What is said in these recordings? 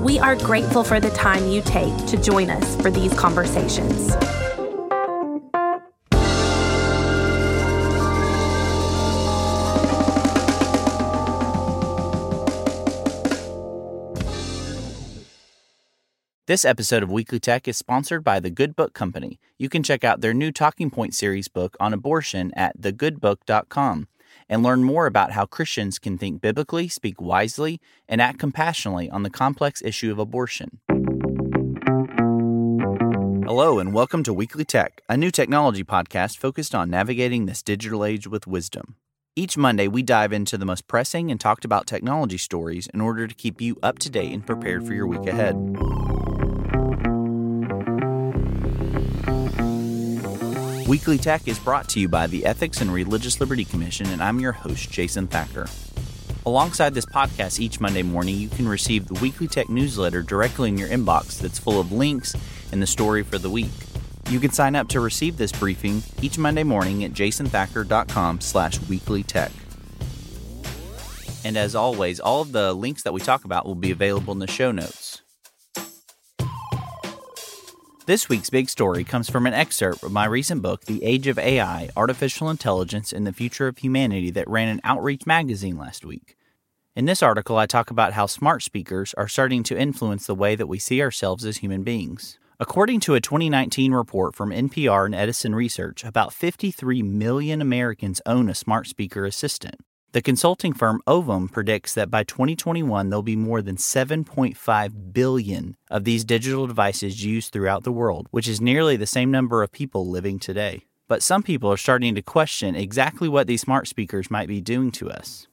We are grateful for the time you take to join us for these conversations. This episode of Weekly Tech is sponsored by The Good Book Company. You can check out their new Talking Point series book on abortion at thegoodbook.com and learn more about how Christians can think biblically, speak wisely, and act compassionately on the complex issue of abortion. Hello, and welcome to Weekly Tech, a new technology podcast focused on navigating this digital age with wisdom. Each Monday, we dive into the most pressing and talked about technology stories in order to keep you up to date and prepared for your week ahead. Weekly Tech is brought to you by the Ethics and Religious Liberty Commission, and I'm your host, Jason Thacker. Alongside this podcast each Monday morning, you can receive the Weekly Tech newsletter directly in your inbox that's full of links and the story for the week. You can sign up to receive this briefing each Monday morning at jasonthacker.com slash weeklytech. And as always, all of the links that we talk about will be available in the show notes. This week's big story comes from an excerpt of my recent book, The Age of AI Artificial Intelligence and the Future of Humanity, that ran in Outreach magazine last week. In this article, I talk about how smart speakers are starting to influence the way that we see ourselves as human beings. According to a 2019 report from NPR and Edison Research, about 53 million Americans own a smart speaker assistant. The consulting firm Ovum predicts that by 2021, there'll be more than 7.5 billion of these digital devices used throughout the world, which is nearly the same number of people living today. But some people are starting to question exactly what these smart speakers might be doing to us.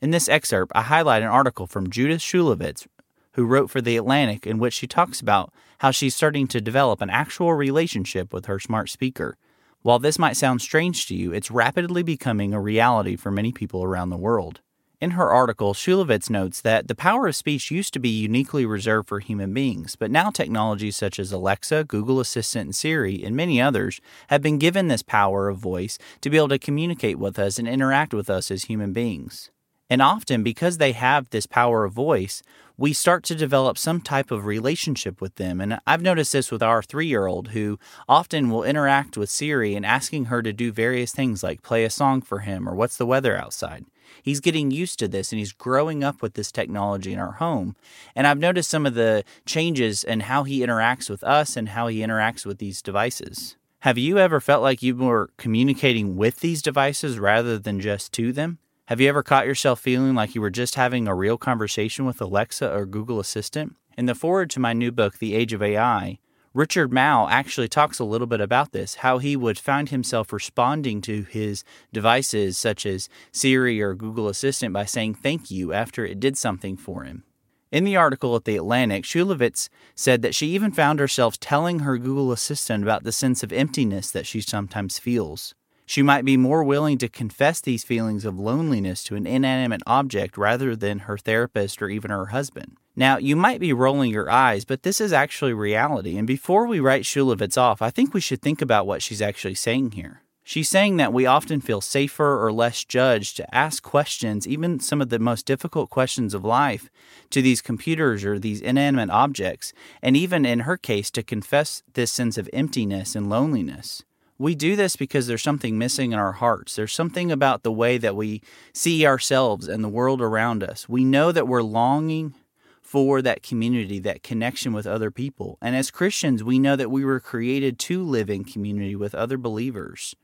In this excerpt, I highlight an article from Judith Shulevitz, who wrote for The Atlantic, in which she talks about how she's starting to develop an actual relationship with her smart speaker while this might sound strange to you, it's rapidly becoming a reality for many people around the world. In her article, Shulevitz notes that the power of speech used to be uniquely reserved for human beings, but now technologies such as Alexa, Google Assistant, and Siri, and many others have been given this power of voice to be able to communicate with us and interact with us as human beings. And often, because they have this power of voice, we start to develop some type of relationship with them. And I've noticed this with our three year old, who often will interact with Siri and asking her to do various things like play a song for him or what's the weather outside. He's getting used to this and he's growing up with this technology in our home. And I've noticed some of the changes in how he interacts with us and how he interacts with these devices. Have you ever felt like you were communicating with these devices rather than just to them? Have you ever caught yourself feeling like you were just having a real conversation with Alexa or Google Assistant? In the foreword to my new book, The Age of AI, Richard Mouw actually talks a little bit about this, how he would find himself responding to his devices such as Siri or Google Assistant by saying thank you after it did something for him. In the article at The Atlantic, Shulevitz said that she even found herself telling her Google Assistant about the sense of emptiness that she sometimes feels. She might be more willing to confess these feelings of loneliness to an inanimate object rather than her therapist or even her husband. Now, you might be rolling your eyes, but this is actually reality. And before we write Shulevitz off, I think we should think about what she's actually saying here. She's saying that we often feel safer or less judged to ask questions, even some of the most difficult questions of life, to these computers or these inanimate objects, and even in her case, to confess this sense of emptiness and loneliness. We do this because there's something missing in our hearts. There's something about the way that we see ourselves and the world around us. We know that we're longing for that community, that connection with other people. And as Christians, we know that we were created to live in community with other believers.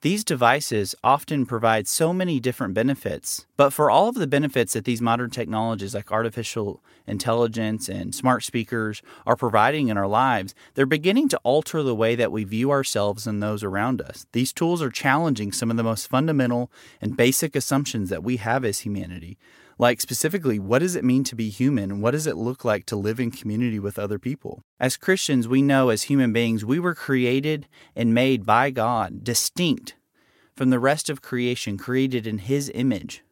These devices often provide so many different benefits, but for all of the benefits that these modern technologies like artificial intelligence and smart speakers are providing in our lives, they're beginning to alter the way that we view ourselves and those around us. These tools are challenging some of the most fundamental and basic assumptions that we have as humanity, Like, specifically, what does it mean to be human? What does it look like to live in community with other people? As Christians, we know as human beings, we were created and made by God, distinct from the rest of creation, created in His image.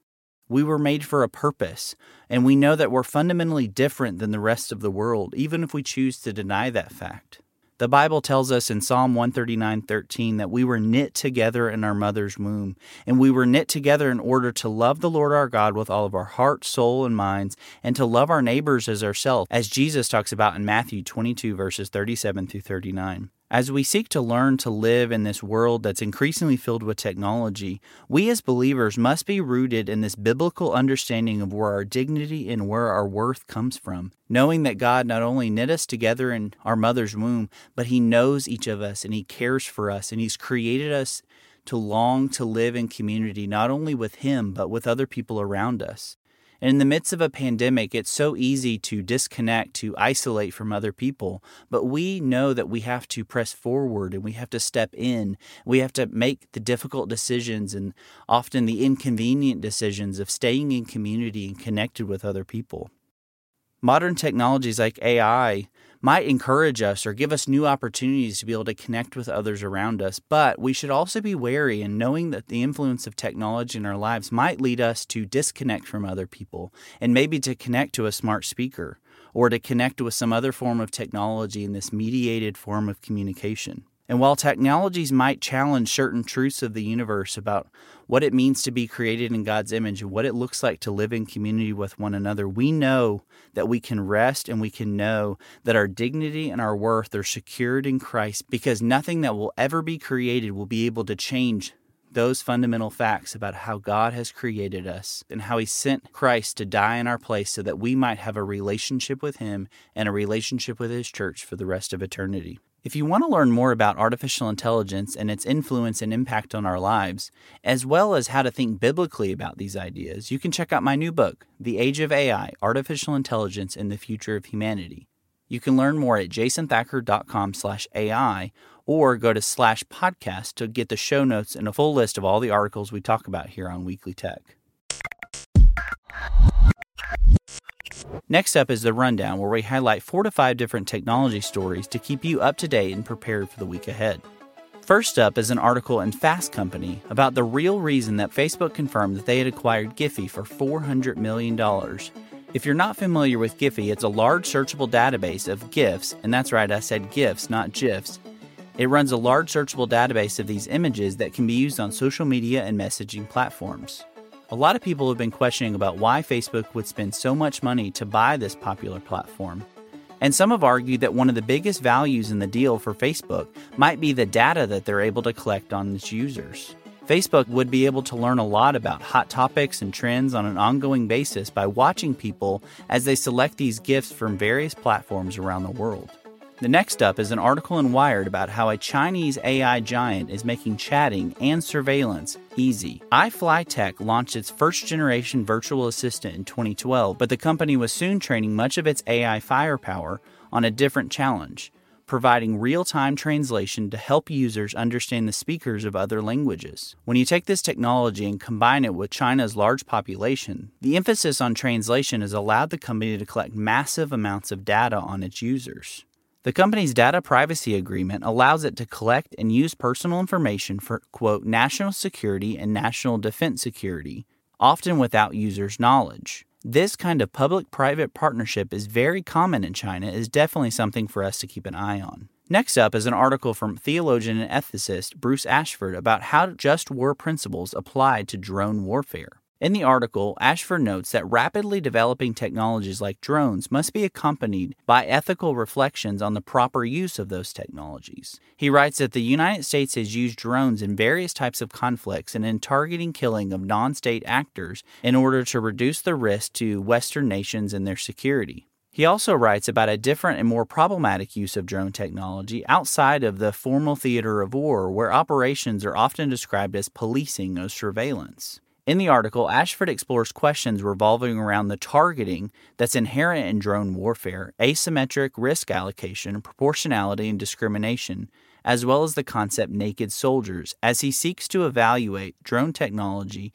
We were made for a purpose, and we know that we're fundamentally different than the rest of the world, even if we choose to deny that fact. The Bible tells us in Psalm 139:13 that we were knit together in our mother's womb, and we were knit together in order to love the Lord our God with all of our heart, soul, and minds, and to love our neighbors as ourselves, as Jesus talks about in Matthew 22 verses 37 through 39. As we seek to learn to live in this world that's increasingly filled with technology, we as believers must be rooted in this biblical understanding of where our dignity and where our worth comes from, knowing that God not only knit us together in our mother's womb, but He knows each of us and He cares for us and He's created us to long to live in community, not only with Him, but with other people around us. And in the midst of a pandemic, it's so easy to disconnect, to isolate from other people. But we know that we have to press forward and we have to step in. We have to make the difficult decisions and often the inconvenient decisions of staying in community and connected with other people. Modern technologies like AI might encourage us or give us new opportunities to be able to connect with others around us, but we should also be wary in knowing that the influence of technology in our lives might lead us to disconnect from other people and maybe to connect to a smart speaker or to connect with some other form of technology in this mediated form of communication. And while technologies might challenge certain truths of the universe about what it means to be created in God's image and what it looks like to live in community with one another, we know that we can rest and we can know that our dignity and our worth are secured in Christ because nothing that will ever be created will be able to change those fundamental facts about how God has created us and how He sent Christ to die in our place so that we might have a relationship with Him and a relationship with His church for the rest of eternity. If you want to learn more about artificial intelligence and its influence and impact on our lives, as well as how to think biblically about these ideas, you can check out my new book, The Age of AI Artificial Intelligence and the Future of Humanity. You can learn more at jasonthacker.com slash AI or go to slash podcast to get the show notes and a full list of all the articles we talk about here on Weekly Tech. Next up is the rundown, where we highlight four to five different technology stories to keep you up to date and prepared for the week ahead. First up is an article in Fast Company about the real reason that Facebook confirmed that they had acquired Giphy for $400 million. If you're not familiar with Giphy, it's a large searchable database of GIFs, and that's right, I said GIFs, not GIFs. It runs a large searchable database of these images that can be used on social media and messaging platforms. A lot of people have been questioning about why Facebook would spend so much money to buy this popular platform. And some have argued that one of the biggest values in the deal for Facebook might be the data that they're able to collect on its users. Facebook would be able to learn a lot about hot topics and trends on an ongoing basis by watching people as they select these gifts from various platforms around the world. The next up is an article in Wired about how a Chinese AI giant is making chatting and surveillance easy. iFlyTek launched its first generation virtual assistant in 2012, but the company was soon training much of its AI firepower on a different challenge providing real time translation to help users understand the speakers of other languages. When you take this technology and combine it with China's large population, the emphasis on translation has allowed the company to collect massive amounts of data on its users. The company's data privacy agreement allows it to collect and use personal information for, quote, national security and national defense security, often without users' knowledge. This kind of public private partnership is very common in China, is definitely something for us to keep an eye on. Next up is an article from theologian and ethicist Bruce Ashford about how just war principles apply to drone warfare. In the article, Ashford notes that rapidly developing technologies like drones must be accompanied by ethical reflections on the proper use of those technologies. He writes that the United States has used drones in various types of conflicts and in targeting killing of non state actors in order to reduce the risk to Western nations and their security. He also writes about a different and more problematic use of drone technology outside of the formal theater of war, where operations are often described as policing or surveillance. In the article, Ashford explores questions revolving around the targeting that's inherent in drone warfare, asymmetric risk allocation, proportionality, and discrimination, as well as the concept naked soldiers, as he seeks to evaluate drone technology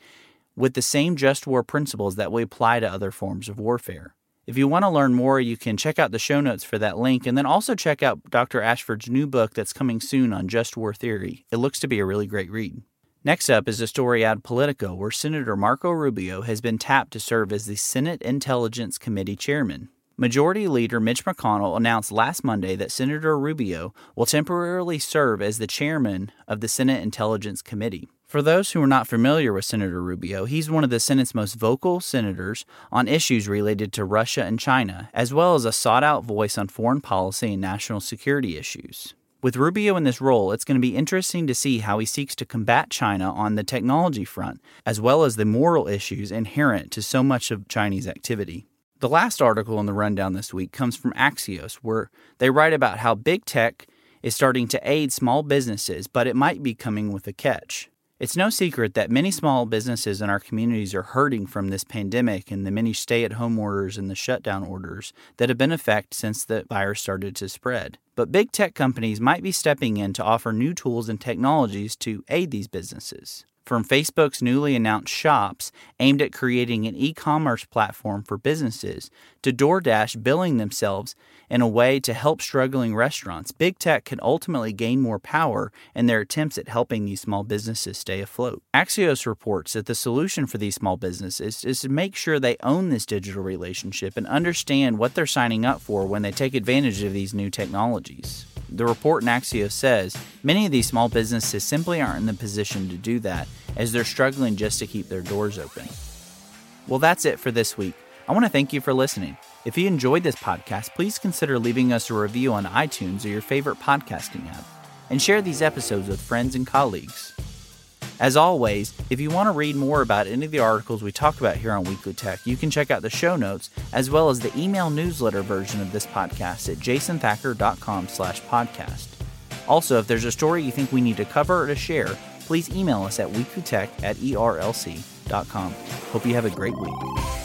with the same just war principles that we apply to other forms of warfare. If you want to learn more, you can check out the show notes for that link and then also check out Dr. Ashford's new book that's coming soon on just war theory. It looks to be a really great read. Next up is a story out of Politico where Senator Marco Rubio has been tapped to serve as the Senate Intelligence Committee chairman. Majority Leader Mitch McConnell announced last Monday that Senator Rubio will temporarily serve as the chairman of the Senate Intelligence Committee. For those who are not familiar with Senator Rubio, he's one of the Senate's most vocal senators on issues related to Russia and China, as well as a sought out voice on foreign policy and national security issues. With Rubio in this role, it's going to be interesting to see how he seeks to combat China on the technology front, as well as the moral issues inherent to so much of Chinese activity. The last article in the rundown this week comes from Axios, where they write about how big tech is starting to aid small businesses, but it might be coming with a catch. It's no secret that many small businesses in our communities are hurting from this pandemic and the many stay at home orders and the shutdown orders that have been in effect since the virus started to spread. But big tech companies might be stepping in to offer new tools and technologies to aid these businesses from Facebook's newly announced shops aimed at creating an e commerce platform for businesses to DoorDash billing themselves in a way to help struggling restaurants, big tech can ultimately gain more power in their attempts at helping these small businesses stay afloat. Axios reports that the solution for these small businesses is to make sure they own this digital relationship and understand what they're signing up for when they take advantage of these new technologies. The report in Axios says many of these small businesses simply aren't in the position to do that as they're struggling just to keep their doors open. Well, that's it for this week. I want to thank you for listening. If you enjoyed this podcast, please consider leaving us a review on iTunes or your favorite podcasting app, and share these episodes with friends and colleagues. As always, if you want to read more about any of the articles we talk about here on Weekly Tech, you can check out the show notes as well as the email newsletter version of this podcast at jasonthacker.com slash podcast. Also, if there's a story you think we need to cover or to share, please email us at weeklytech at erlc.com. Hope you have a great week.